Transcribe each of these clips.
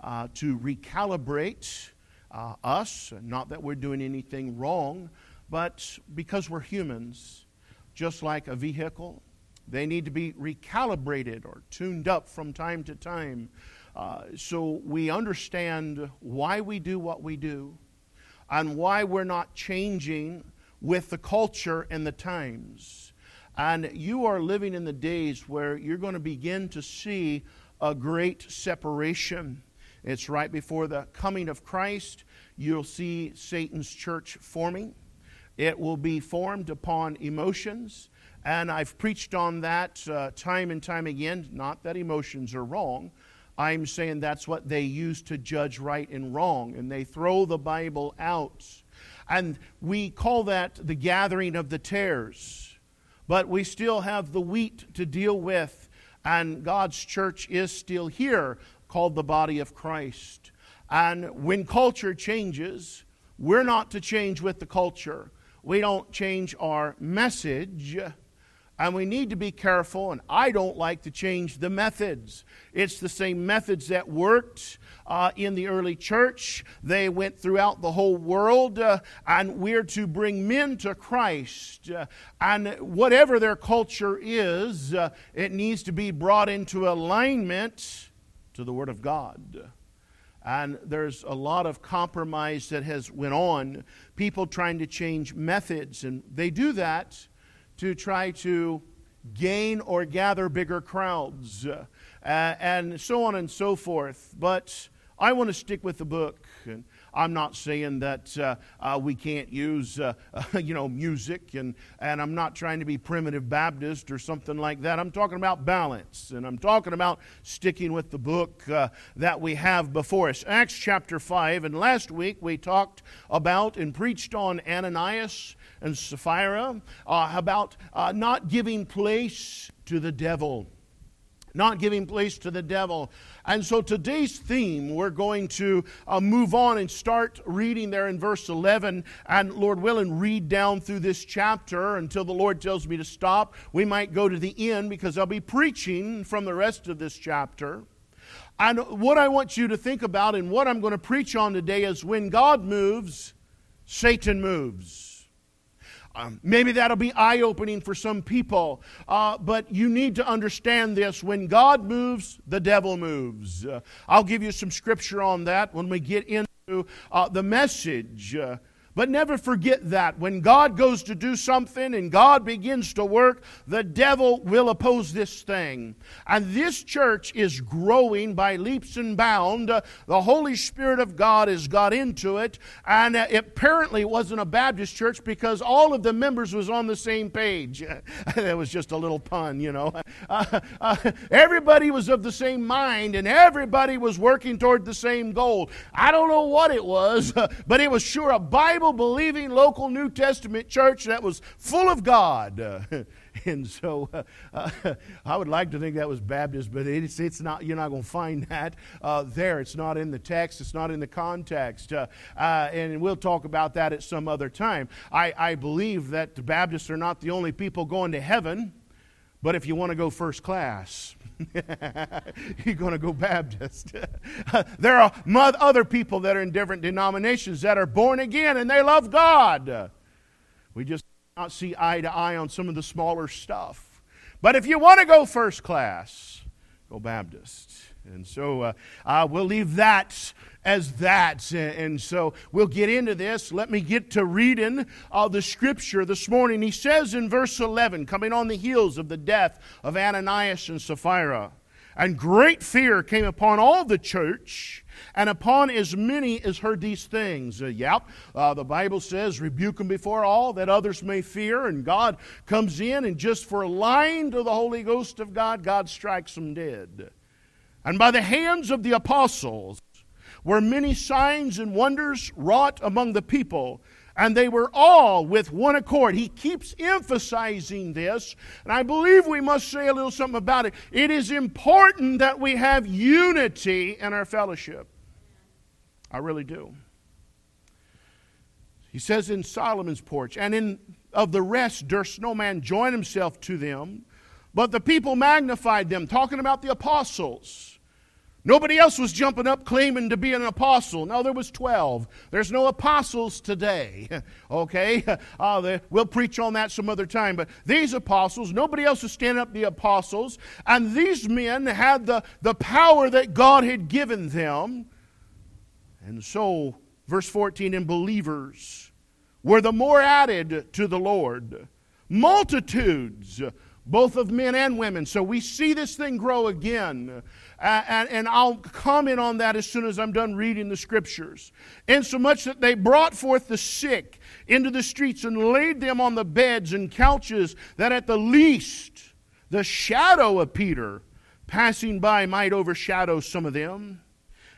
uh, to recalibrate uh, us. Not that we're doing anything wrong, but because we're humans, just like a vehicle, they need to be recalibrated or tuned up from time to time. Uh, so we understand why we do what we do and why we're not changing with the culture and the times. And you are living in the days where you're going to begin to see a great separation. It's right before the coming of Christ. You'll see Satan's church forming. It will be formed upon emotions. And I've preached on that uh, time and time again. Not that emotions are wrong. I'm saying that's what they use to judge right and wrong. And they throw the Bible out. And we call that the gathering of the tares. But we still have the wheat to deal with. And God's church is still here, called the body of Christ. And when culture changes, we're not to change with the culture. We don't change our message. And we need to be careful, and I don't like to change the methods. It's the same methods that worked uh, in the early church. They went throughout the whole world, uh, and we're to bring men to Christ. Uh, and whatever their culture is, uh, it needs to be brought into alignment to the Word of God. And there's a lot of compromise that has went on people trying to change methods and they do that to try to gain or gather bigger crowds uh, and so on and so forth. But i want to stick with the book and I'm not saying that uh, uh, we can't use, uh, you know, music, and, and I'm not trying to be primitive Baptist or something like that. I'm talking about balance, and I'm talking about sticking with the book uh, that we have before us. Acts chapter 5, and last week we talked about and preached on Ananias and Sapphira, uh, about not giving place to the devil not giving place to the devil. And so today's theme, we're going to uh, move on and start reading there in verse 11, and Lord willing, read down through this chapter until the Lord tells me to stop. We might go to the end because I'll be preaching from the rest of this chapter. And what I want you to think about and what I'm going to preach on today is when God moves, Satan moves. Um, maybe that'll be eye opening for some people, uh, but you need to understand this. When God moves, the devil moves. Uh, I'll give you some scripture on that when we get into uh, the message. Uh, but never forget that when God goes to do something and God begins to work, the devil will oppose this thing. And this church is growing by leaps and bounds. The Holy Spirit of God has got into it, and it apparently wasn't a Baptist church because all of the members was on the same page. that was just a little pun, you know. Uh, uh, everybody was of the same mind, and everybody was working toward the same goal. I don't know what it was, but it was sure a Bible Bible believing local New Testament church that was full of God. Uh, and so uh, uh, I would like to think that was Baptist, but it's, it's not, you're not going to find that uh, there. It's not in the text, it's not in the context. Uh, uh, and we'll talk about that at some other time. I, I believe that the Baptists are not the only people going to heaven, but if you want to go first class, You're going to go Baptist. Uh, there are other people that are in different denominations that are born again and they love God. We just not see eye to eye on some of the smaller stuff. But if you want to go first class, go Baptist. And so uh, uh, we'll leave that as that. And so we'll get into this. Let me get to reading uh, the scripture this morning. He says in verse 11, coming on the heels of the death of Ananias and Sapphira, and great fear came upon all the church and upon as many as heard these things. Uh, yep, uh, the Bible says, rebuke them before all that others may fear. And God comes in, and just for lying to the Holy Ghost of God, God strikes them dead. And by the hands of the apostles were many signs and wonders wrought among the people, and they were all with one accord. He keeps emphasizing this, and I believe we must say a little something about it. It is important that we have unity in our fellowship. I really do. He says in Solomon's porch, and in of the rest durst no man join himself to them, but the people magnified them, talking about the apostles Nobody else was jumping up claiming to be an apostle. No, there was 12. There's no apostles today. okay? Uh, they, we'll preach on that some other time. But these apostles, nobody else was standing up the apostles. And these men had the, the power that God had given them. And so, verse 14, and believers were the more added to the Lord. Multitudes, both of men and women. So we see this thing grow again. Uh, and, I'll comment on that as soon as I'm done reading the scriptures. Insomuch that they brought forth the sick into the streets and laid them on the beds and couches, that at the least the shadow of Peter passing by might overshadow some of them.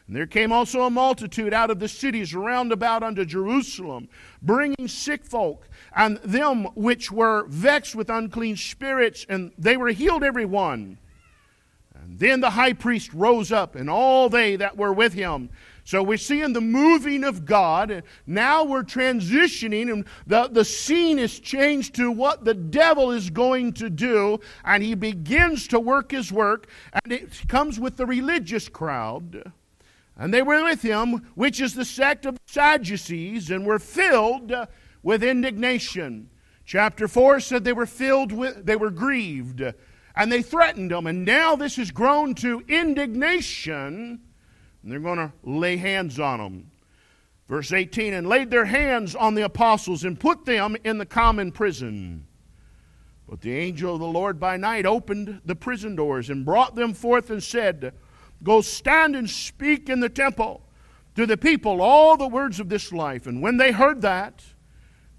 And there came also a multitude out of the cities round about unto Jerusalem, bringing sick folk, and them which were vexed with unclean spirits, and they were healed every one. Then the high priest rose up, and all they that were with him. So we're seeing the moving of God. Now we're transitioning, and the, the scene is changed to what the devil is going to do. And he begins to work his work, and it comes with the religious crowd. And they were with him, which is the sect of Sadducees, and were filled with indignation. Chapter 4 said they were filled with, they were grieved and they threatened them. And now this has grown to indignation, and they're going to lay hands on them. Verse 18 and laid their hands on the apostles and put them in the common prison. But the angel of the Lord by night opened the prison doors and brought them forth and said, Go stand and speak in the temple to the people all the words of this life. And when they heard that,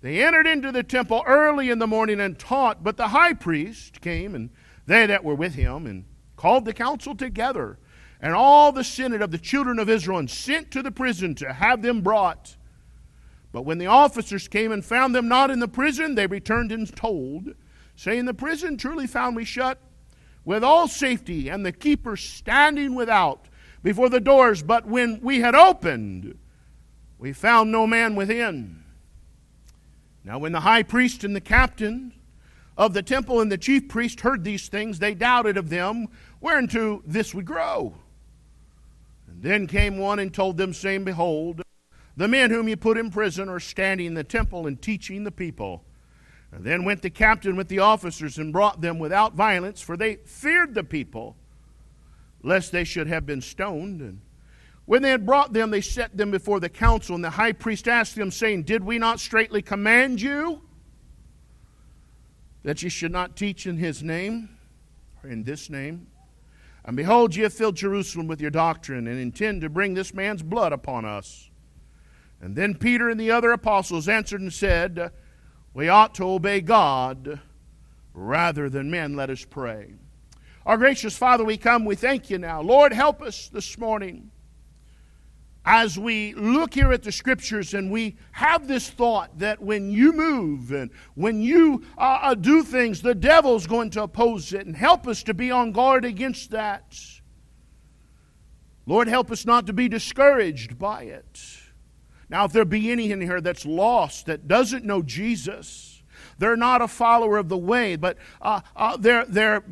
they entered into the temple early in the morning and taught. But the high priest came and they that were with him, and called the council together, and all the senate of the children of Israel, and sent to the prison to have them brought. But when the officers came and found them not in the prison, they returned and told, saying, The prison truly found we shut with all safety, and the keepers standing without before the doors. But when we had opened, we found no man within. Now, when the high priest and the captain of the temple and the chief priest heard these things, they doubted of them whereunto this would grow. And then came one and told them, saying, Behold, the men whom you put in prison are standing in the temple and teaching the people. And then went the captain with the officers and brought them without violence, for they feared the people, lest they should have been stoned. And when they had brought them, they set them before the council. And the high priest asked them, saying, Did we not straightly command you? That ye should not teach in his name, or in this name. And behold, ye have filled Jerusalem with your doctrine, and intend to bring this man's blood upon us. And then Peter and the other apostles answered and said, We ought to obey God rather than men. Let us pray. Our gracious Father, we come, we thank you now. Lord, help us this morning as we look here at the scriptures and we have this thought that when you move and when you uh, uh, do things, the devil's going to oppose it and help us to be on guard against that. Lord, help us not to be discouraged by it. Now, if there be any in here that's lost, that doesn't know Jesus, they're not a follower of the way, but uh, uh they're, they're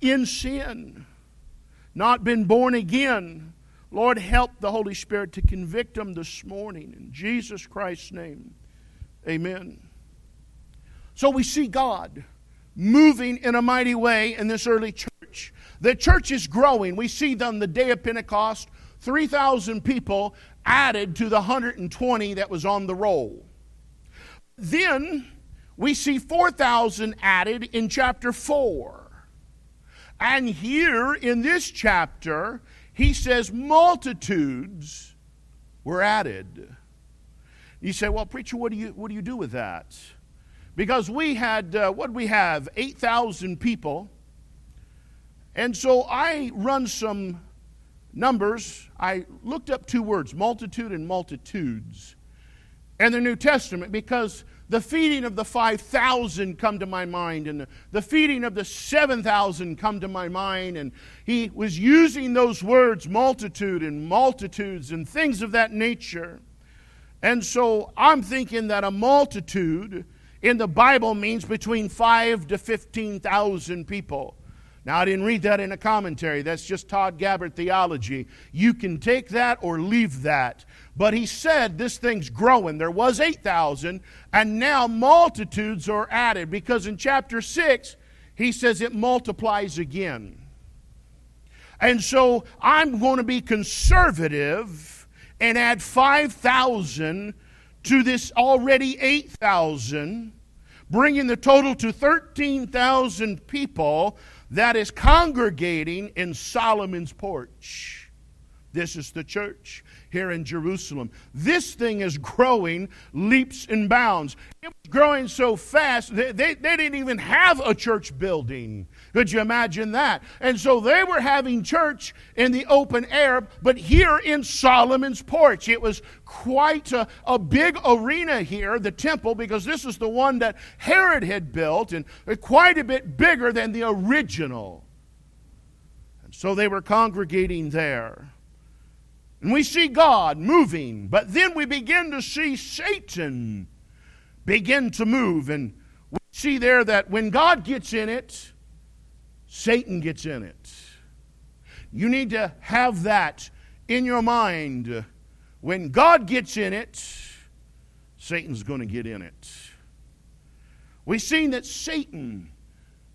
in sin, not been born again Lord, help the Holy Spirit to convict them this morning. In Jesus Christ's name, amen. So we see God moving in a mighty way in this early church. The church is growing. We see on the day of Pentecost, 3,000 people added to the 120 that was on the roll. Then we see 4,000 added in chapter 4. And here in this chapter, he says multitudes were added. You say, well, preacher, what do you, what do, you do with that? Because we had, uh, what we have? 8,000 people. And so I run some numbers. I looked up two words, multitude and multitudes, in the New Testament because the feeding of the 5,000 come to my mind, and the, feeding of the 7,000 come to my mind. And he was using those words, multitude and multitudes and things of that nature. And so I'm thinking that a multitude in the Bible means between 5 to 15,000 people. Now, I didn't read that in a commentary. That's just Todd Gabbard theology. You can take that or leave that. But he said this thing's growing. There was 8,000, and now multitudes are added because in chapter 6, he says it multiplies again. And so I'm going to be conservative and add 5,000 to this already 8,000, bringing the total to 13,000 people that is congregating in Solomon's porch. This is the church here in Jerusalem. This thing is growing leaps and bounds. It was growing so fast, they, they, they, didn't even have a church building. Could you imagine that? And so they were having church in the open air, but here in Solomon's porch. It was quite a, a big arena here, the temple, because this is the one that Herod had built, and quite a bit bigger than the original. And so they were congregating there. And we see God moving, but then we begin to see Satan begin to move. And we see there that when God gets in it, Satan gets in it. You need to have that in your mind. When God gets in it, Satan's going to get in it. We've seen that Satan,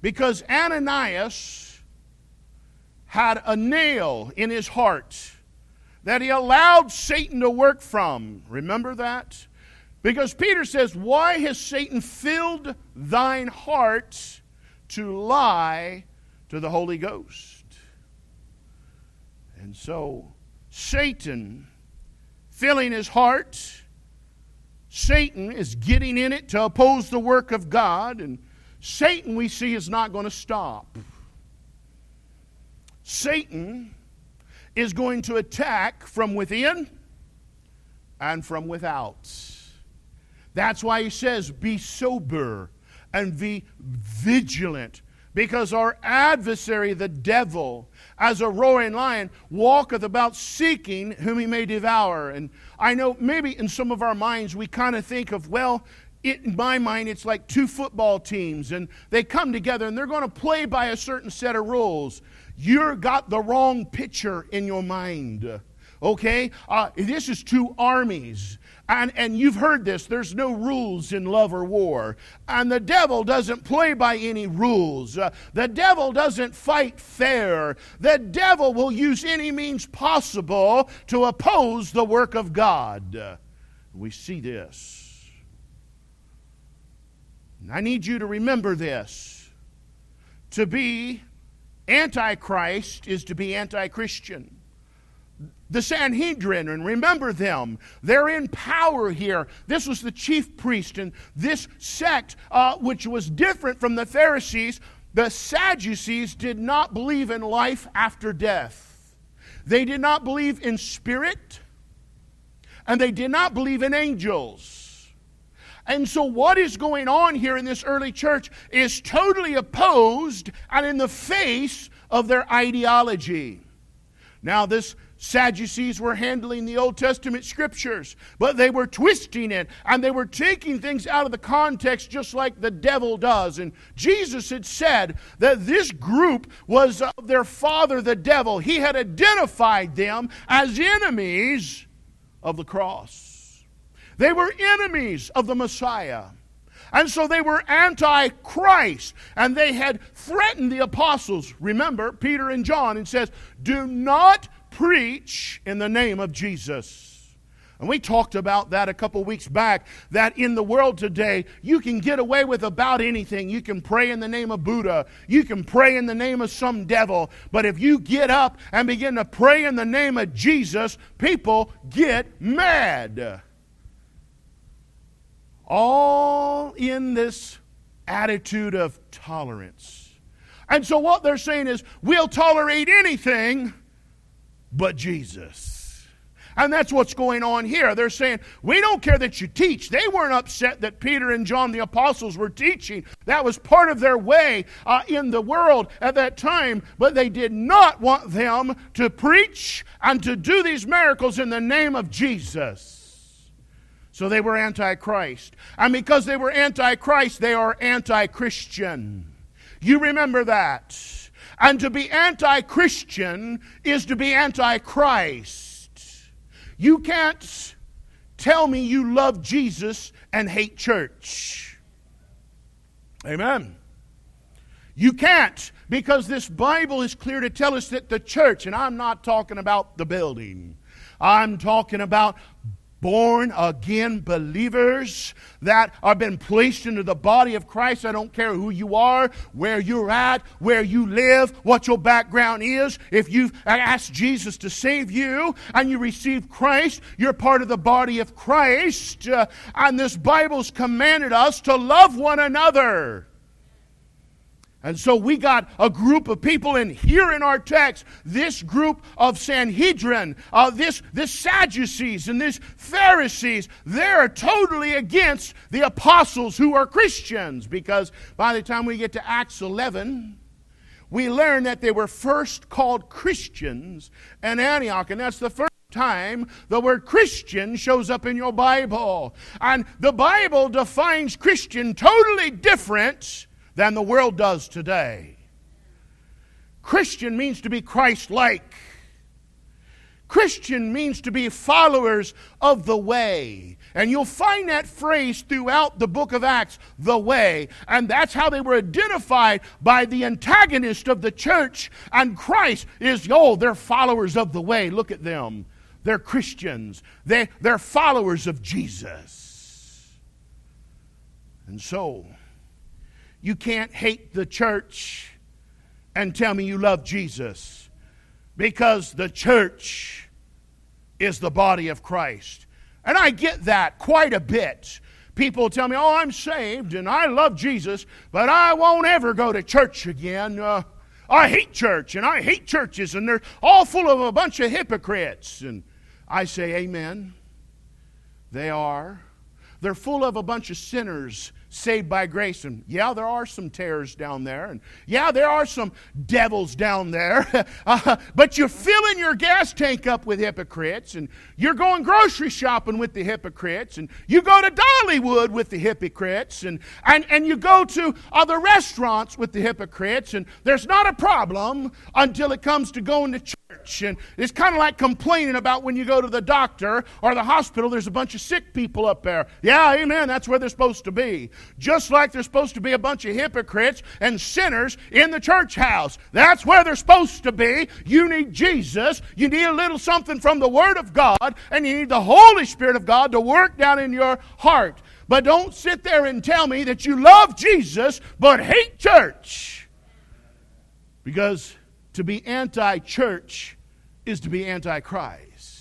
because Ananias had a nail in his heart that he allowed Satan to work from. Remember that? Because Peter says, Why has Satan filled thine heart to lie to the Holy Ghost? And so, Satan filling his heart, Satan is getting in it to oppose the work of God, and Satan, we see, is not going to stop. Satan is going to attack from within and from without. That's why he says, Be sober and be vigilant, because our adversary, the devil, as a roaring lion, walketh about seeking whom he may devour. And I know maybe in some of our minds we kind of think of, well, it, in my mind, it's like two football teams, and they come together and they're going to play by a certain set of rules. You've got the wrong picture in your mind. Okay? Uh, this is two armies. And, and you've heard this there's no rules in love or war. And the devil doesn't play by any rules. Uh, the devil doesn't fight fair. The devil will use any means possible to oppose the work of God. We see this. And I need you to remember this. To be Antichrist is to be anti Christian. The Sanhedrin, and remember them, they're in power here. This was the chief priest, and this sect, uh, which was different from the Pharisees, the Sadducees did not believe in life after death. They did not believe in spirit, and they did not believe in angels. And so, what is going on here in this early church is totally opposed and in the face of their ideology. Now, this Sadducees were handling the Old Testament scriptures, but they were twisting it and they were taking things out of the context just like the devil does. And Jesus had said that this group was of their father, the devil. He had identified them as enemies of the cross. They were enemies of the Messiah. And so they were anti Christ. And they had threatened the apostles, remember, Peter and John, and says, Do not preach in the name of Jesus. And we talked about that a couple weeks back that in the world today, you can get away with about anything. You can pray in the name of Buddha, you can pray in the name of some devil. But if you get up and begin to pray in the name of Jesus, people get mad all in this attitude of tolerance. And so what they're saying is, we'll tolerate anything but Jesus. And that's what's going on here. They're saying, we don't care that you teach. They weren't upset that Peter and John the apostles were teaching. That was part of their way uh, in the world at that time. But they did not want them to preach and to do these miracles in the name of Jesus. So they were anti Christ. And because they were anti Christ, they are anti Christian. You remember that. And to be anti Christian is to be anti Christ. You can't tell me you love Jesus and hate church. Amen. You can't because this Bible is clear to tell us that the church, and I'm not talking about the building, I'm talking about born again believers that are been placed into the body of Christ. I don't care who you are, where you're at, where you live, what your background is. If you've asked Jesus to save you and you receive Christ, you're part of the body of Christ. Uh, and this Bible's commanded us to love one another. And so we got a group of people in here in our text, this group of Sanhedrin, uh, this, this Sadducees and this Pharisees, they're totally against the apostles who are Christians because by the time we get to Acts 11, we learn that they were first called Christians in Antioch, and that's the first time the word Christian shows up in your Bible. And the Bible defines Christian totally different than the world does today. Christian means to be Christ like. Christian means to be followers of the way. And you'll find that phrase throughout the book of Acts, the way. And that's how they were identified by the antagonist of the church. And Christ is, oh, they're followers of the way. Look at them. They're Christians, they, they're followers of Jesus. And so, you can't hate the church and tell me you love Jesus because the church is the body of Christ. And I get that quite a bit. People tell me, oh, I'm saved and I love Jesus, but I won't ever go to church again. Uh, I hate church and I hate churches and they're all full of a bunch of hypocrites. And I say, Amen. They are. They're full of a bunch of sinners saved by grace. And yeah, there are some tares down there. And yeah, there are some devils down there. uh, but you're filling your gas tank up with hypocrites. And you're going grocery shopping with the hypocrites. And you go to Dollywood with the hypocrites. And, and, and you go to other restaurants with the hypocrites. And there's not a problem until it comes to going to church church. And it's kind of like complaining about when you go to the doctor or the hospital, there's a bunch of sick people up there. Yeah, amen, that's where they're supposed to be. Just like there's supposed to be a bunch of hypocrites and sinners in the church house. That's where they're supposed to be. You need Jesus. You need a little something from the Word of God, and you need the Holy Spirit of God to work down in your heart. But don't sit there and tell me that you love Jesus but hate church. Because to be anti church is to be anti Christ.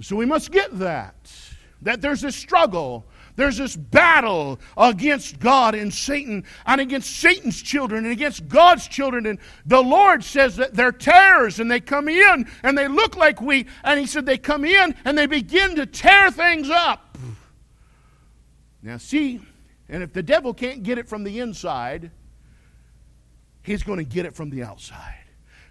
So we must get that. That there's this struggle, there's this battle against God and Satan, and against Satan's children, and against God's children. And the Lord says that they're tares, and they come in, and they look like wheat. And He said they come in, and they begin to tear things up. Now, see, and if the devil can't get it from the inside, he's going to get it from the outside.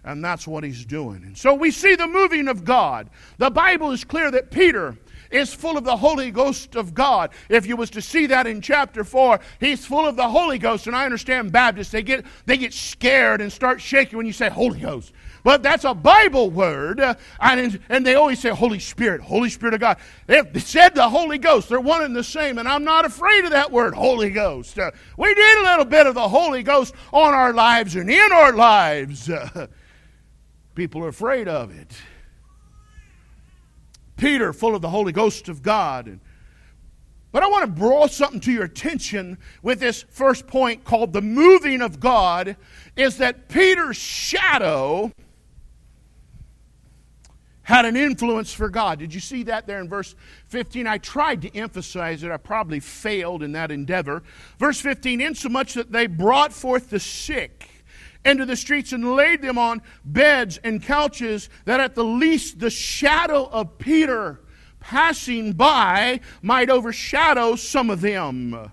And that's what he's doing. And so we see the moving of God. The Bible is clear that Peter is full of the Holy Ghost of God. If you was to see that in chapter 4, he's full of the Holy Ghost. And I understand Baptists, they get, they get scared and start shaking when you say Holy Ghost. But that's a Bible word, uh, and, and they always say Holy Spirit, Holy Spirit of God. They said the Holy Ghost, they're one and the same, and I'm not afraid of that word, Holy Ghost. Uh, we need a little bit of the Holy Ghost on our lives and in our lives. Uh, people are afraid of it. Peter, full of the Holy Ghost of God, and but I want to draw something to your attention with this first point called the moving of God is that Peter's shadow had an influence for God. Did you see that there in verse 15? I tried to emphasize it. I probably failed in that endeavor. Verse 15, insomuch that they brought forth the sick into the streets and laid them on beds and couches, that at the least the shadow of Peter passing by might overshadow some of them.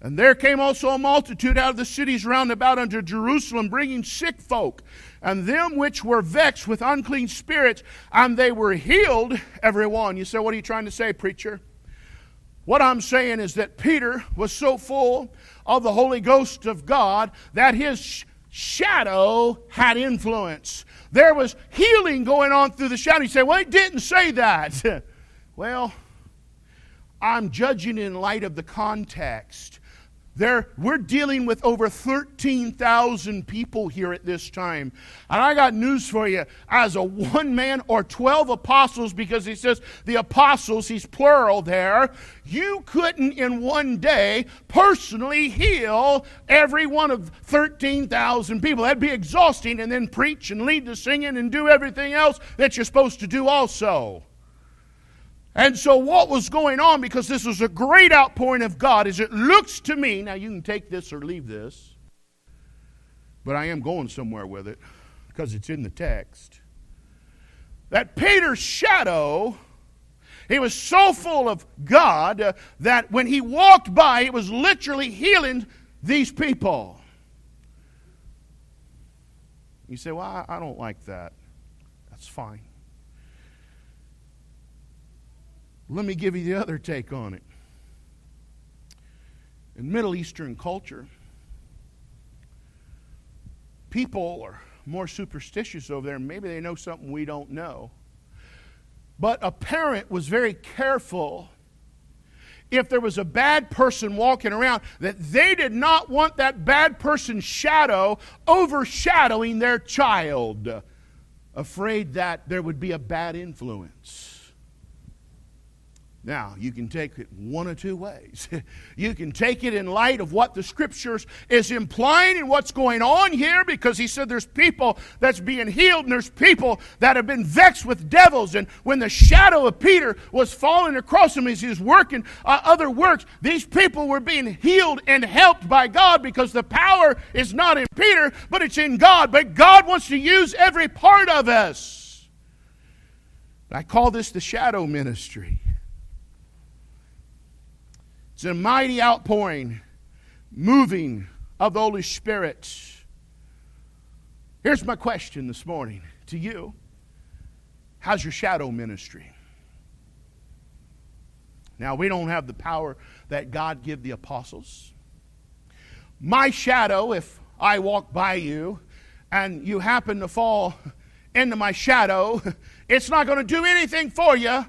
And there came also a multitude out of the cities round about unto Jerusalem, bringing sick folk, and them which were vexed with unclean spirits, and they were healed, every one. You say, What are you trying to say, preacher? What I'm saying is that Peter was so full of the Holy Ghost of God that his shadow had influence. There was healing going on through the shadow. You say, well, it didn't say that. well, I'm judging in light of the context. There, we're dealing with over 13,000 people here at this time. And I got news for you. As a one man or 12 apostles, because he says the apostles, he's plural there, you couldn't in one day personally heal every one of 13,000 people. That'd be exhausting, and then preach and lead the singing and do everything else that you're supposed to do also. And so, what was going on, because this was a great outpouring of God, is it looks to me, now you can take this or leave this, but I am going somewhere with it because it's in the text, that Peter's shadow, he was so full of God uh, that when he walked by, it was literally healing these people. You say, Well, I, I don't like that. That's fine. Let me give you the other take on it. In Middle Eastern culture, people are more superstitious over there. Maybe they know something we don't know. But a parent was very careful if there was a bad person walking around that they did not want that bad person's shadow overshadowing their child, afraid that there would be a bad influence. Now, you can take it one of two ways. you can take it in light of what the scriptures is implying and what's going on here because he said there's people that's being healed and there's people that have been vexed with devils. And when the shadow of Peter was falling across him as he was working uh, other works, these people were being healed and helped by God because the power is not in Peter, but it's in God. But God wants to use every part of us. I call this the shadow ministry. It's a mighty outpouring, moving of the Holy Spirit. Here's my question this morning to you How's your shadow ministry? Now, we don't have the power that God gave the apostles. My shadow, if I walk by you and you happen to fall into my shadow, it's not going to do anything for you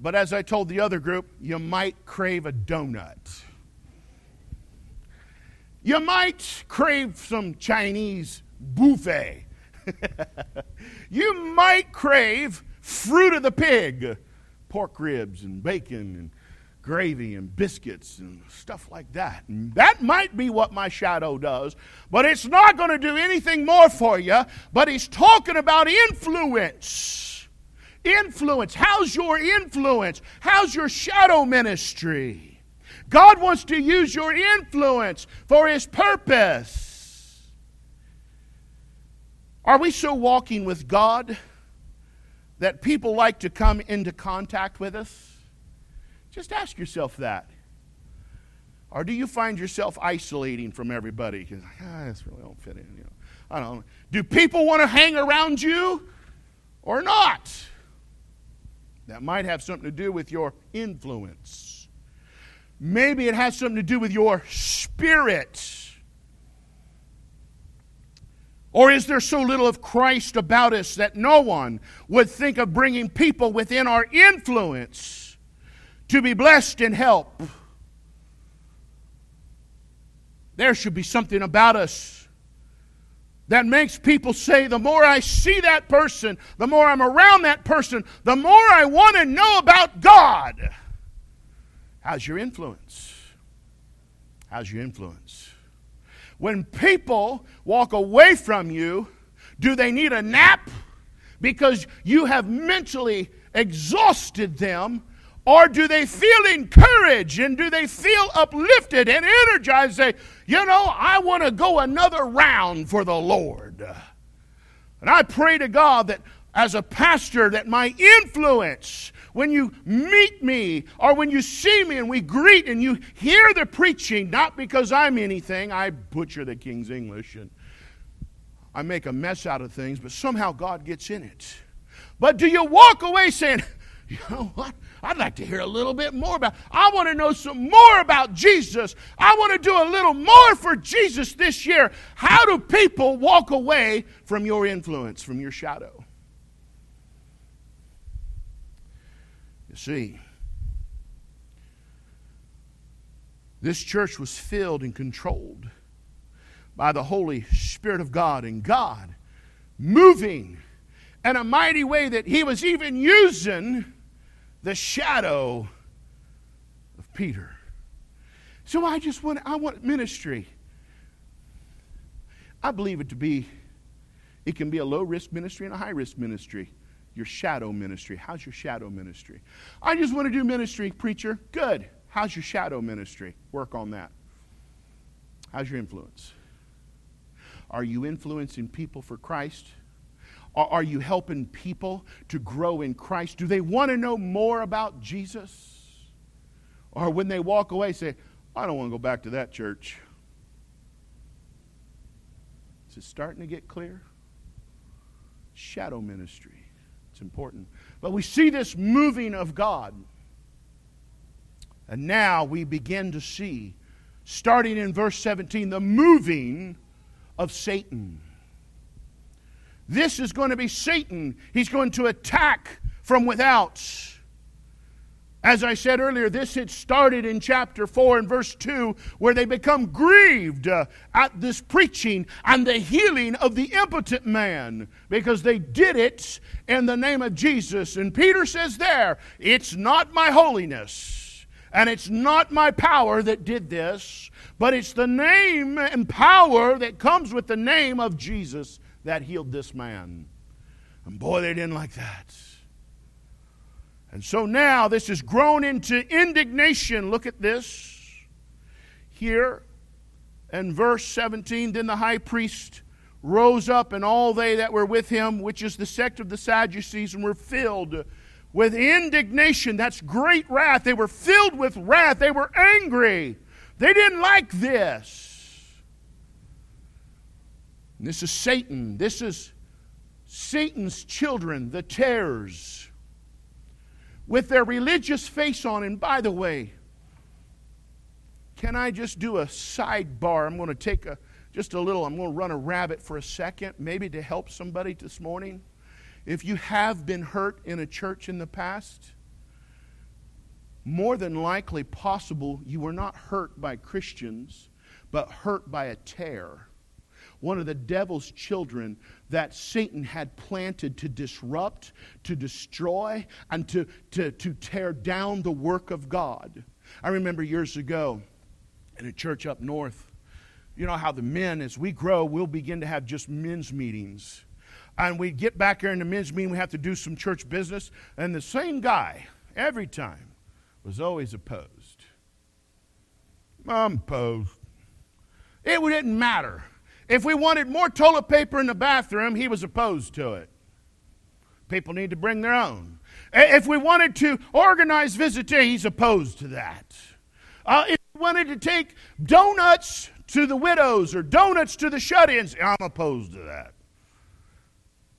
but as I told the other group, you might crave a donut. You might crave some Chinese buffet. you might crave fruit of the pig, pork ribs and bacon and gravy and biscuits and stuff like that. And that might be what my shadow does, but it's not going to do anything more for you. But he's talking about influence. Influence. How's your influence? How's your shadow ministry? God wants to use your influence for His purpose. Are we so walking with God that people like to come into contact with us? Just ask yourself that. Or do you find yourself isolating from everybody? Because ah, this really don't fit in. You know, I don't. Know. Do people want to hang around you or not? That might have something to do with your influence. Maybe it has something to do with your spirit. Or is there so little of Christ about us that no one would think of bringing people within our influence to be blessed and help? There should be something about us that makes people say, the more I see that person, the more I'm around that person, the more I want to know about God. How's your influence? How's your influence? When people walk away from you, do they need a nap because you have mentally exhausted them? Or do they feel encouraged and do they feel uplifted and energized? Say, you know, I want to go another round for the Lord. And I pray to God that as a pastor, that my influence, when you meet me or when you see me and we greet and you hear the preaching, not because I'm anything, I butcher the King's English and I make a mess out of things, but somehow God gets in it. But do you walk away saying, you know what? I'd like to hear a little bit more about. I want to know some more about Jesus. I want to do a little more for Jesus this year. How do people walk away from your influence, from your shadow? You see, this church was filled and controlled by the Holy Spirit of God and God moving in a mighty way that he was even using the shadow of Peter. So I just want I want ministry. I believe it to be it can be a low risk ministry and a high risk ministry. Your shadow ministry. How's your shadow ministry? I just want to do ministry, preacher. Good. How's your shadow ministry? Work on that. How's your influence? Are you influencing people for Christ? Are you helping people to grow in Christ? Do they want to know more about Jesus? Or when they walk away, say, I don't want to go back to that church. Is it starting to get clear? Shadow ministry. It's important. But we see this moving of God. And now we begin to see, starting in verse 17, the moving of Satan. This is going to be Satan. He's going to attack from without. As I said earlier, this had started in chapter 4 and verse 2, where they become grieved uh, at this preaching and the healing of the impotent man because they did it in the name of Jesus. And Peter says there, It's not my holiness and it's not my power that did this, but it's the name and power that comes with the name of Jesus that healed this man. And boy, they didn't like that. And so now this has grown into indignation. Look at this. Here in verse 17 Then the high priest rose up, and all they that were with him, which is the sect of the Sadducees, and were filled with indignation. That's great wrath. They were filled with wrath. They were angry. They didn't like this. This is Satan. This is Satan's children, the tares, with their religious face on. And by the way, can I just do a sidebar? I'm going to take a just a little, I'm going to run a rabbit for a second, maybe to help somebody this morning. If you have been hurt in a church in the past, more than likely possible you were not hurt by Christians, but hurt by a tare one of the devil's children that Satan had planted to disrupt, to destroy, and to, to, to tear down the work of God. I remember years ago in a church up north, you know how the men, as we grow, we'll begin to have just men's meetings. And we get back there in the men's meeting, we have to do some church business, and the same guy, every time, was always opposed. I'm opposed. It didn't matter. If we wanted more toilet paper in the bathroom, he was opposed to it. People need to bring their own. If we wanted to organize visitation, he's opposed to that. Uh, if we wanted to take donuts to the widows or donuts to the shut ins, I'm opposed to that.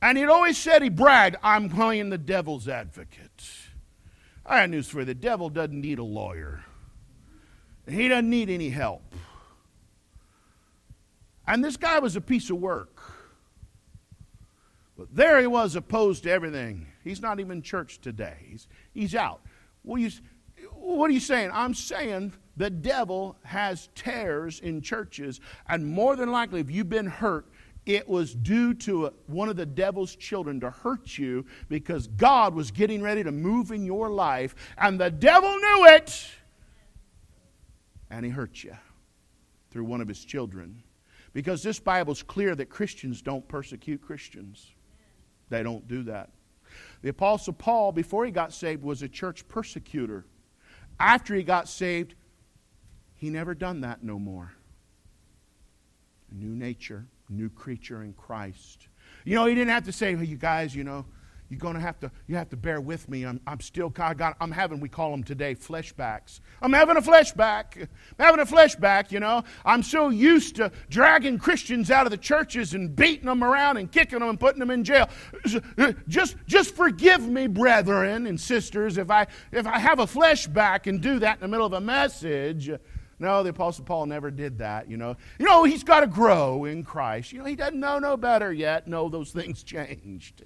And he'd always said, he bragged, I'm playing the devil's advocate. I got news for you the devil doesn't need a lawyer, he doesn't need any help. And this guy was a piece of work. But there he was, opposed to everything. He's not even church today. He's, he's out. What are, you, what are you saying? I'm saying the devil has tares in churches, and more than likely, if you've been hurt, it was due to a, one of the devil's children to hurt you because God was getting ready to move in your life, and the devil knew it, and he hurt you through one of his children. Because this Bible's clear that Christians don't persecute Christians. They don't do that. The Apostle Paul, before he got saved, was a church persecutor. After he got saved, he never done that no more. A new nature, new creature in Christ. You know, he didn't have to say, hey, you guys, you know, you're going to have to you have to bear with me i'm, I'm still God, i'm having we call them today flashbacks i'm having a flashback i'm having a flashback you know i'm so used to dragging christians out of the churches and beating them around and kicking them and putting them in jail just just forgive me brethren and sisters if i if i have a flashback and do that in the middle of a message no, the Apostle Paul never did that, you know. You know, he's got to grow in Christ. You know, he doesn't know no better yet. No, those things changed.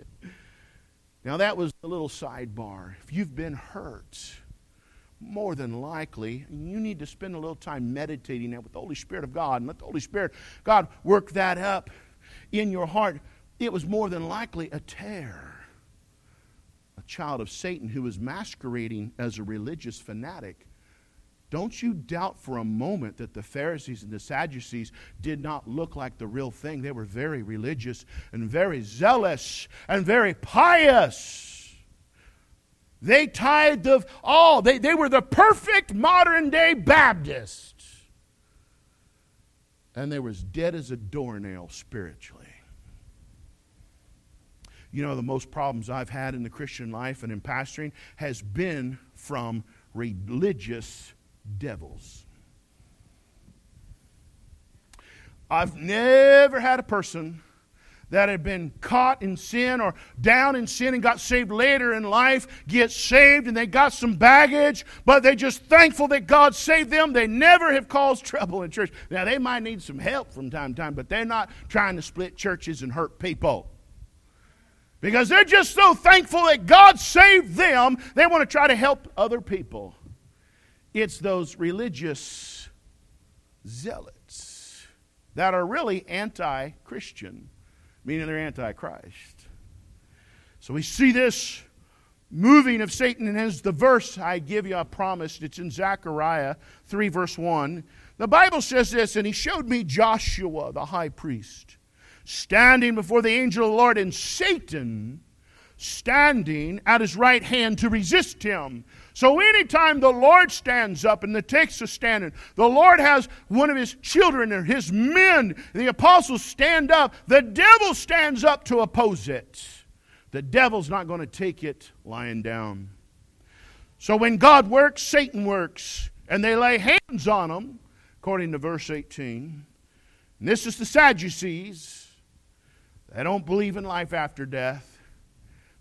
Now, that was a little sidebar. If you've been hurt, more than likely, you need to spend a little time meditating that with the Holy Spirit of God and let the Holy Spirit, God, work that up in your heart. It was more than likely a tare. A child of Satan who was masquerading as a religious fanatic don't you doubt for a moment that the Pharisees and the Sadducees did not look like the real thing. They were very religious and very zealous and very pious. They tied the all, they, they were the perfect modern day Baptist. And they were as dead as a doornail spiritually. You know, the most problems I've had in the Christian life and in pastoring has been from religious devils. I've never had a person that had been caught in sin or down in sin and got saved later in life get saved and they got some baggage, but they're just thankful that God saved them. They never have caused trouble in church. Now, they might need some help from time to time, but they're not trying to split churches and hurt people. Because they're just so thankful that God saved them, they want to try to help other people. It's those religious zealots that are really anti Christian, meaning they're anti Christ. So we see this moving of Satan, and as the verse I give you, I promised, it's in Zechariah 3, verse 1. The Bible says this, and he showed me Joshua, the high priest, standing before the angel of the Lord, and Satan standing at his right hand to resist him. So anytime the Lord stands up, and the text is standing, the Lord has one of his children or his men, the apostles stand up, the devil stands up to oppose it. The devil's not going to take it lying down. So when God works, Satan works, and they lay hands on them, according to verse 18. And this is the Sadducees. They don't believe in life after death.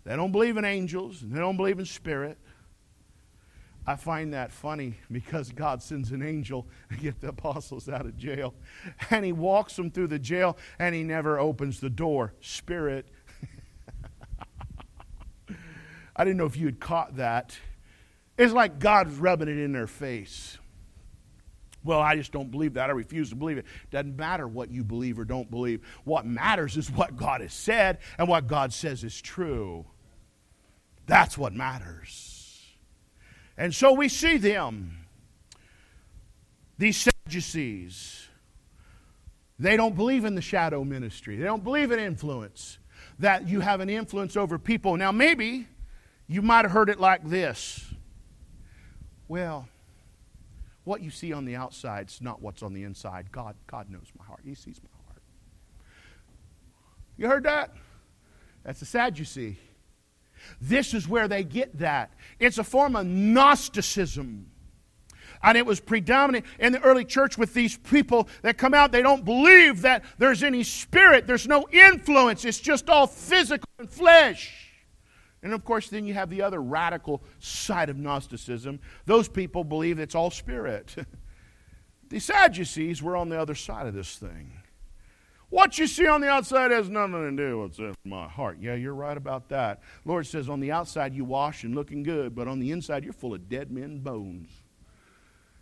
They don't believe in angels, and they don't believe in spirit. I find that funny because God sends an angel to get the apostles out of jail. And he walks them through the jail and he never opens the door. Spirit. I didn't know if you had caught that. It's like God's rubbing it in their face. Well, I just don't believe that. I refuse to believe it. Doesn't matter what you believe or don't believe. What matters is what God has said and what God says is true. That's what matters. And so we see them, these Sadducees. They don't believe in the shadow ministry, they don't believe in influence, that you have an influence over people. Now, maybe you might have heard it like this Well, what you see on the outside is not what's on the inside. God, God knows my heart, He sees my heart. You heard that? That's a Sadducee. This is where they get that. It's a form of Gnosticism. And it was predominant in the early church with these people that come out. They don't believe that there's any spirit, there's no influence. It's just all physical and flesh. And of course, then you have the other radical side of Gnosticism. Those people believe it's all spirit. the Sadducees were on the other side of this thing. What you see on the outside has nothing to do with what's in my heart. Yeah, you're right about that. Lord says, on the outside you wash and looking good, but on the inside you're full of dead men bones.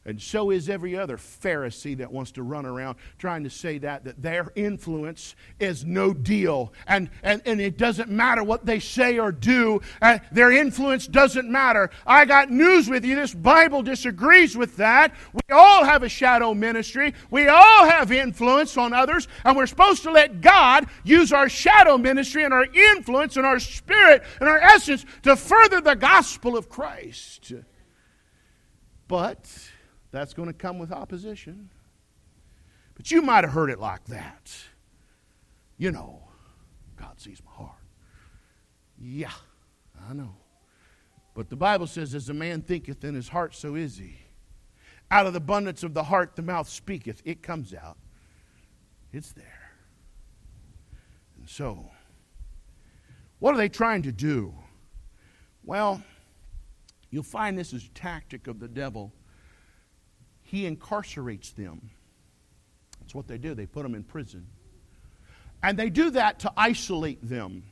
And so is every other Pharisee that wants to run around trying to say that, that their influence is no deal. And, and, and it doesn't matter what they say or do, uh, their influence doesn't matter. I got news with you. This Bible disagrees with that. We all have a shadow ministry, we all have influence on others, and we're supposed to let God use our shadow ministry and our influence and our spirit and our essence to further the gospel of Christ. But that's going to come with opposition. But you might have heard it like that. You know, God sees my heart. Yeah. I know. But the Bible says, as a man thinketh in his heart, so is he. Out of the abundance of the heart, the mouth speaketh. It comes out. It's there. And so, what are they trying to do? Well, you'll find this is a tactic of the devil. He incarcerates them. That's what they do. They put them in prison. And they do that to isolate them.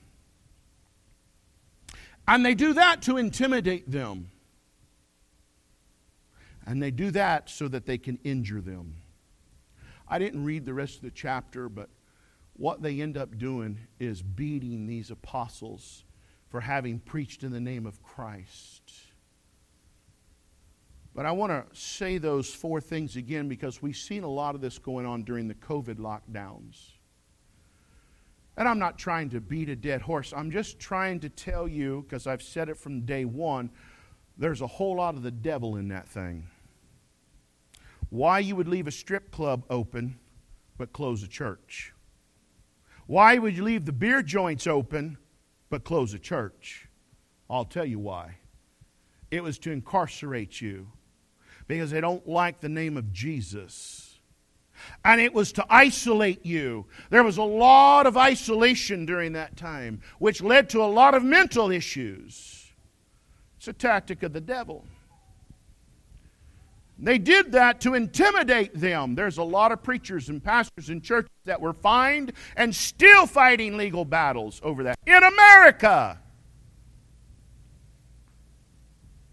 And they do that to intimidate them. And they do that so that they can injure them. I didn't read the rest of the chapter, but what they end up doing is beating these apostles for having preached in the name of Christ. But I want to say those four things again because we've seen a lot of this going on during the COVID lockdowns. And I'm not trying to beat a dead horse. I'm just trying to tell you, because I've said it from day one, there's a whole lot of the devil in that thing. Why you would leave a strip club open but close a church? Why would you leave the beer joints open but close a church? I'll tell you why. It was to incarcerate you because they don't like the name of Jesus. And it was to isolate you. There was a lot of isolation during that time, which led to a lot of mental issues. It's a tactic of the devil. They did that to intimidate them. There's a lot of preachers and pastors and churches that were fined and still fighting legal battles over that in America.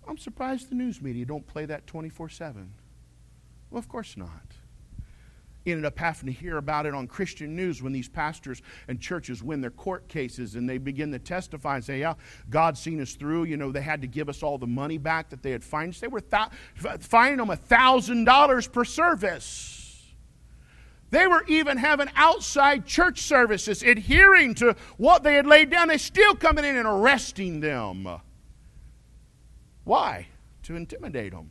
I'm surprised the news media don't play that 24 7. Well, of course not. Ended up having to hear about it on Christian news when these pastors and churches win their court cases and they begin to testify and say, Yeah, God's seen us through. You know, they had to give us all the money back that they had fined. They were th- fining them $1,000 per service. They were even having outside church services adhering to what they had laid down. They're still coming in and arresting them. Why? To intimidate them.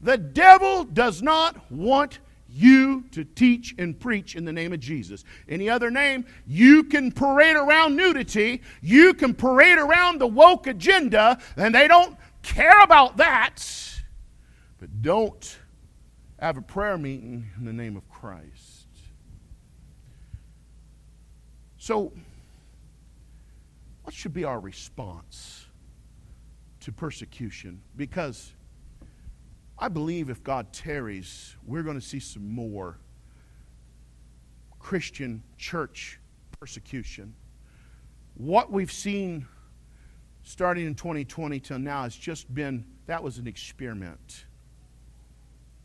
The devil does not want you to teach and preach in the name of Jesus. Any other name, you can parade around nudity, you can parade around the woke agenda, and they don't care about that. But don't have a prayer meeting in the name of Christ. So, what should be our response? To persecution because I believe if God tarries, we're going to see some more Christian church persecution. What we've seen starting in 2020 till now has just been that was an experiment.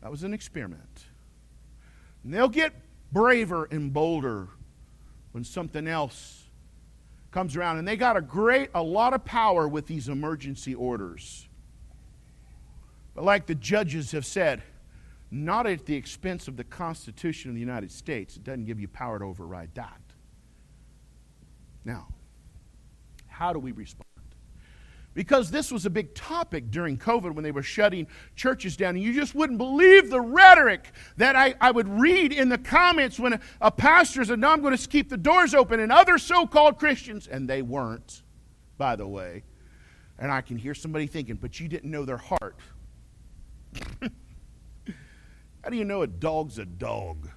That was an experiment. And they'll get braver and bolder when something else comes around and they got a great a lot of power with these emergency orders. But like the judges have said not at the expense of the constitution of the united states it doesn't give you power to override that. Now how do we respond because this was a big topic during COVID when they were shutting churches down. And you just wouldn't believe the rhetoric that I, I would read in the comments when a, a pastor said, No, I'm going to keep the doors open, and other so called Christians, and they weren't, by the way. And I can hear somebody thinking, But you didn't know their heart. How do you know a dog's a dog?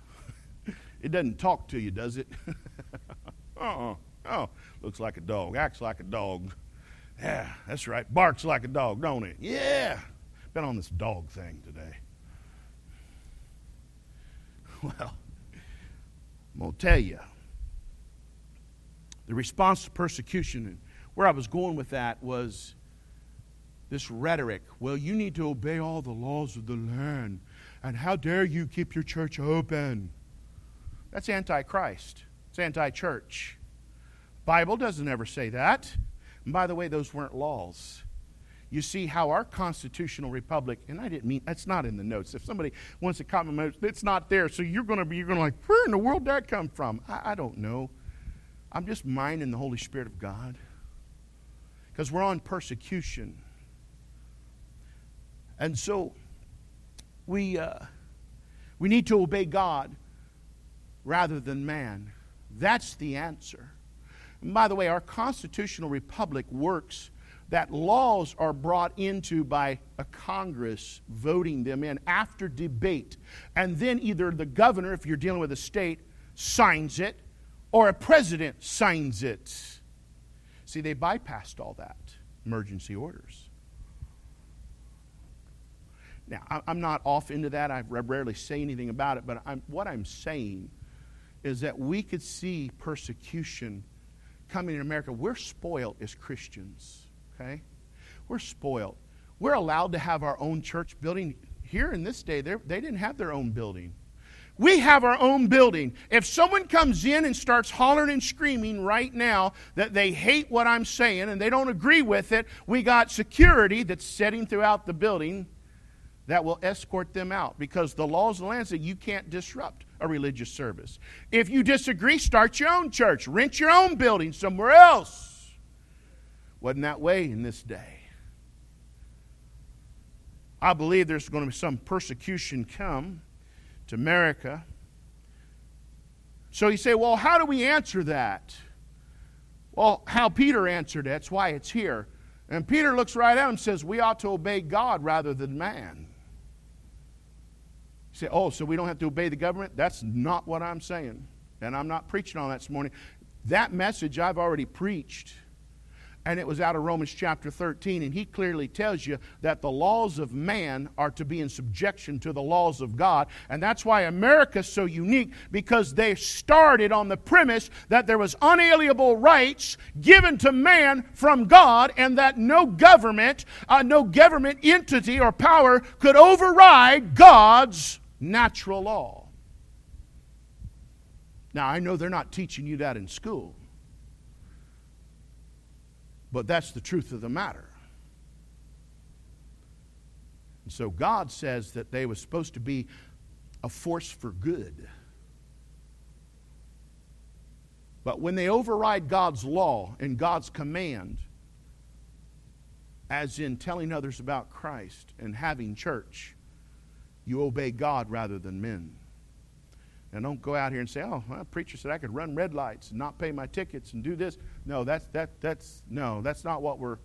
it doesn't talk to you, does it? uh-uh. Oh, looks like a dog, acts like a dog. Yeah, that's right. Barks like a dog, don't it? Yeah. Been on this dog thing today. Well, I'm going to tell you the response to persecution, and where I was going with that was this rhetoric. Well, you need to obey all the laws of the land, and how dare you keep your church open? That's antichrist. It's anti-church. Bible doesn't ever say that. And by the way, those weren't laws. You see how our constitutional republic, and I didn't mean that's not in the notes. If somebody wants to comment, it's not there. So you're going to be, you're going to like, where in the world did that come from? I, I don't know. I'm just minding the Holy Spirit of God because we're on persecution, and so we uh, we need to obey God rather than man. That's the answer. And by the way, our constitutional republic works that laws are brought into by a Congress voting them in after debate. And then either the governor, if you're dealing with a state, signs it, or a president signs it. See, they bypassed all that emergency orders. Now, I'm not off into that. I rarely say anything about it, but I'm, what I'm saying is that we could see persecution coming in America. We're spoiled as Christians, okay? We're spoiled. We're allowed to have our own church building. Here in this day, they didn't have their own building. We have our own building. If someone comes in and starts hollering and screaming right now that they hate what I'm saying and they don't agree with it, we got security that's setting throughout the building that will escort them out because the laws of the land say you can't disrupt a religious service. If you disagree, start your own church, rent your own building somewhere else. Wasn't that way in this day. I believe there's going to be some persecution come to America. So you say, well, how do we answer that? Well, how Peter answered it, that's why it's here. And Peter looks right at him and says, We ought to obey God rather than man. Say, oh, so we don't have to obey the government? That's not what I'm saying. And I'm not preaching on that this morning. That message I've already preached and it was out of Romans chapter 13. And he clearly tells you that the laws of man are to be in subjection to the laws of God. And that's why America's so unique because they started on the premise that there was unalienable rights given to man from God and that no government, uh, no government entity or power could override God's natural law. Now, I know they're not teaching you that in school. But that's the truth of the matter. And so God says that they were supposed to be a force for good. But when they override God's law and God's command, as in telling others about Christ and having church, you obey God rather than men. Now, don't go out here and say, oh, well, preacher said I could run red lights and not pay my tickets and do this. No, that's, that, that's, no, that's not what we're,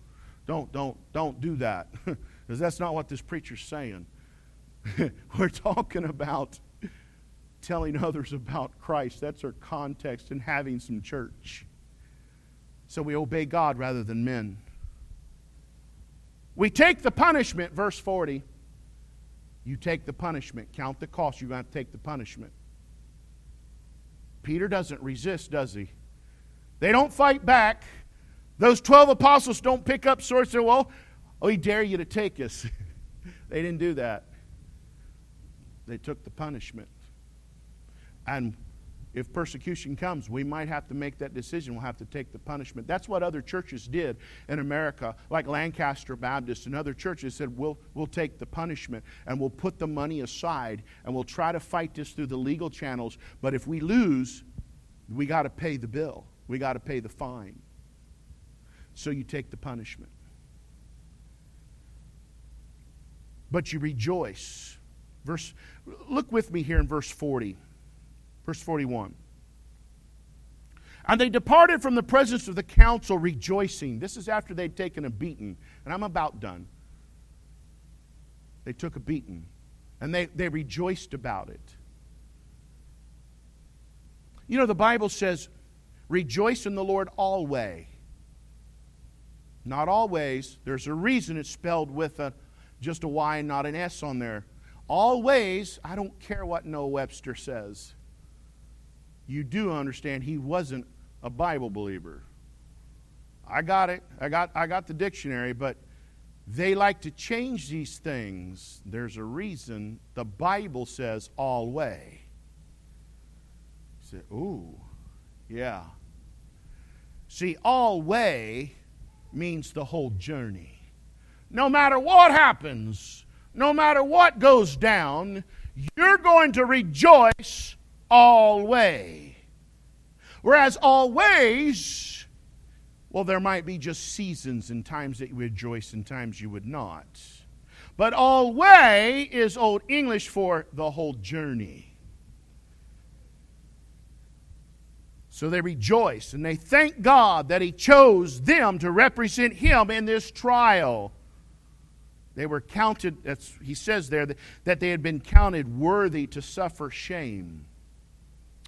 don't, don't, don't do that. Because that's not what this preacher's saying. we're talking about telling others about Christ. That's our context and having some church. So we obey God rather than men. We take the punishment, verse 40. You take the punishment. Count the cost. You're going to take the punishment. Peter doesn't resist, does he? They don't fight back. Those 12 apostles don't pick up swords and say, Well, we dare you to take us. they didn't do that. They took the punishment. And if persecution comes, we might have to make that decision. We'll have to take the punishment. That's what other churches did in America, like Lancaster Baptist and other churches said, we'll, we'll take the punishment and we'll put the money aside and we'll try to fight this through the legal channels. But if we lose, we got to pay the bill, we got to pay the fine. So you take the punishment. But you rejoice. Verse, look with me here in verse 40. Verse 41. And they departed from the presence of the council rejoicing. This is after they'd taken a beating. And I'm about done. They took a beating. And they, they rejoiced about it. You know, the Bible says, rejoice in the Lord always. Not always. There's a reason it's spelled with a, just a Y and not an S on there. Always, I don't care what Noah Webster says you do understand he wasn't a Bible believer. I got it. I got, I got the dictionary, but they like to change these things. There's a reason the Bible says all way. Say, ooh, yeah. See, all way means the whole journey. No matter what happens, no matter what goes down, you're going to rejoice always. Whereas always, well, there might be just seasons and times that you rejoice and times you would not. But always is Old English for the whole journey. So they rejoice and they thank God that He chose them to represent Him in this trial. They were counted, he says there, that they had been counted worthy to suffer shame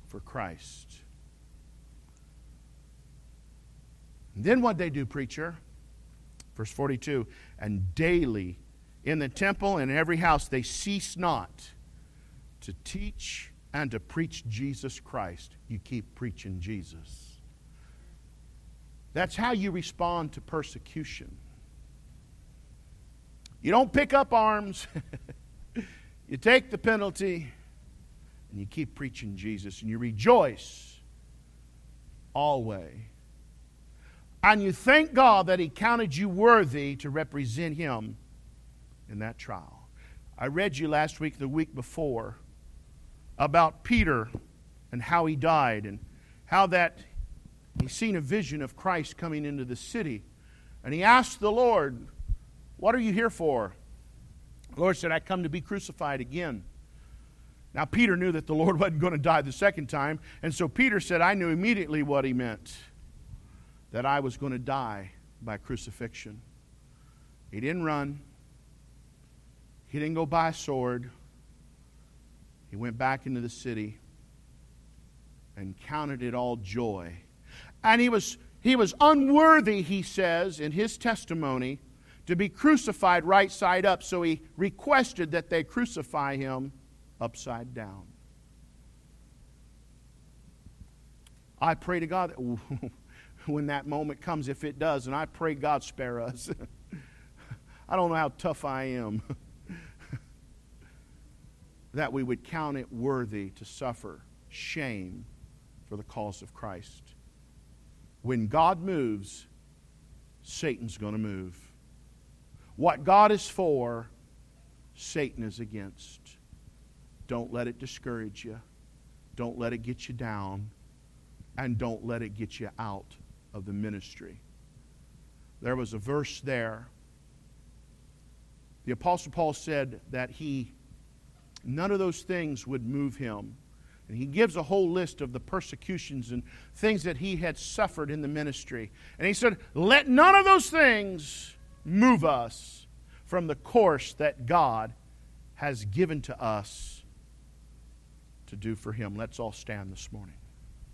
for Christ. And then what they do, preacher? Verse 42 And daily in the temple and in every house they cease not to teach and to preach Jesus Christ. You keep preaching Jesus. That's how you respond to persecution. You don't pick up arms, you take the penalty, and you keep preaching Jesus, and you rejoice always. And you thank God that He counted you worthy to represent Him in that trial. I read you last week, the week before, about Peter and how he died and how that he seen a vision of Christ coming into the city. And he asked the Lord, What are you here for? The Lord said, I come to be crucified again. Now, Peter knew that the Lord wasn't going to die the second time. And so Peter said, I knew immediately what he meant that I was going to die by crucifixion. He didn't run, he didn't go buy a sword. He went back into the city and counted it all joy. And he was, he was unworthy, he says in his testimony, to be crucified right side up. So he requested that they crucify him upside down. I pray to God that when that moment comes, if it does, and I pray God spare us. I don't know how tough I am. that we would count it worthy to suffer shame for the cause of Christ. When God moves, Satan's going to move. What God is for, Satan is against. Don't let it discourage you. Don't let it get you down. And don't let it get you out of the ministry. There was a verse there. The Apostle Paul said that he None of those things would move him. And he gives a whole list of the persecutions and things that he had suffered in the ministry. And he said, Let none of those things move us from the course that God has given to us to do for him. Let's all stand this morning.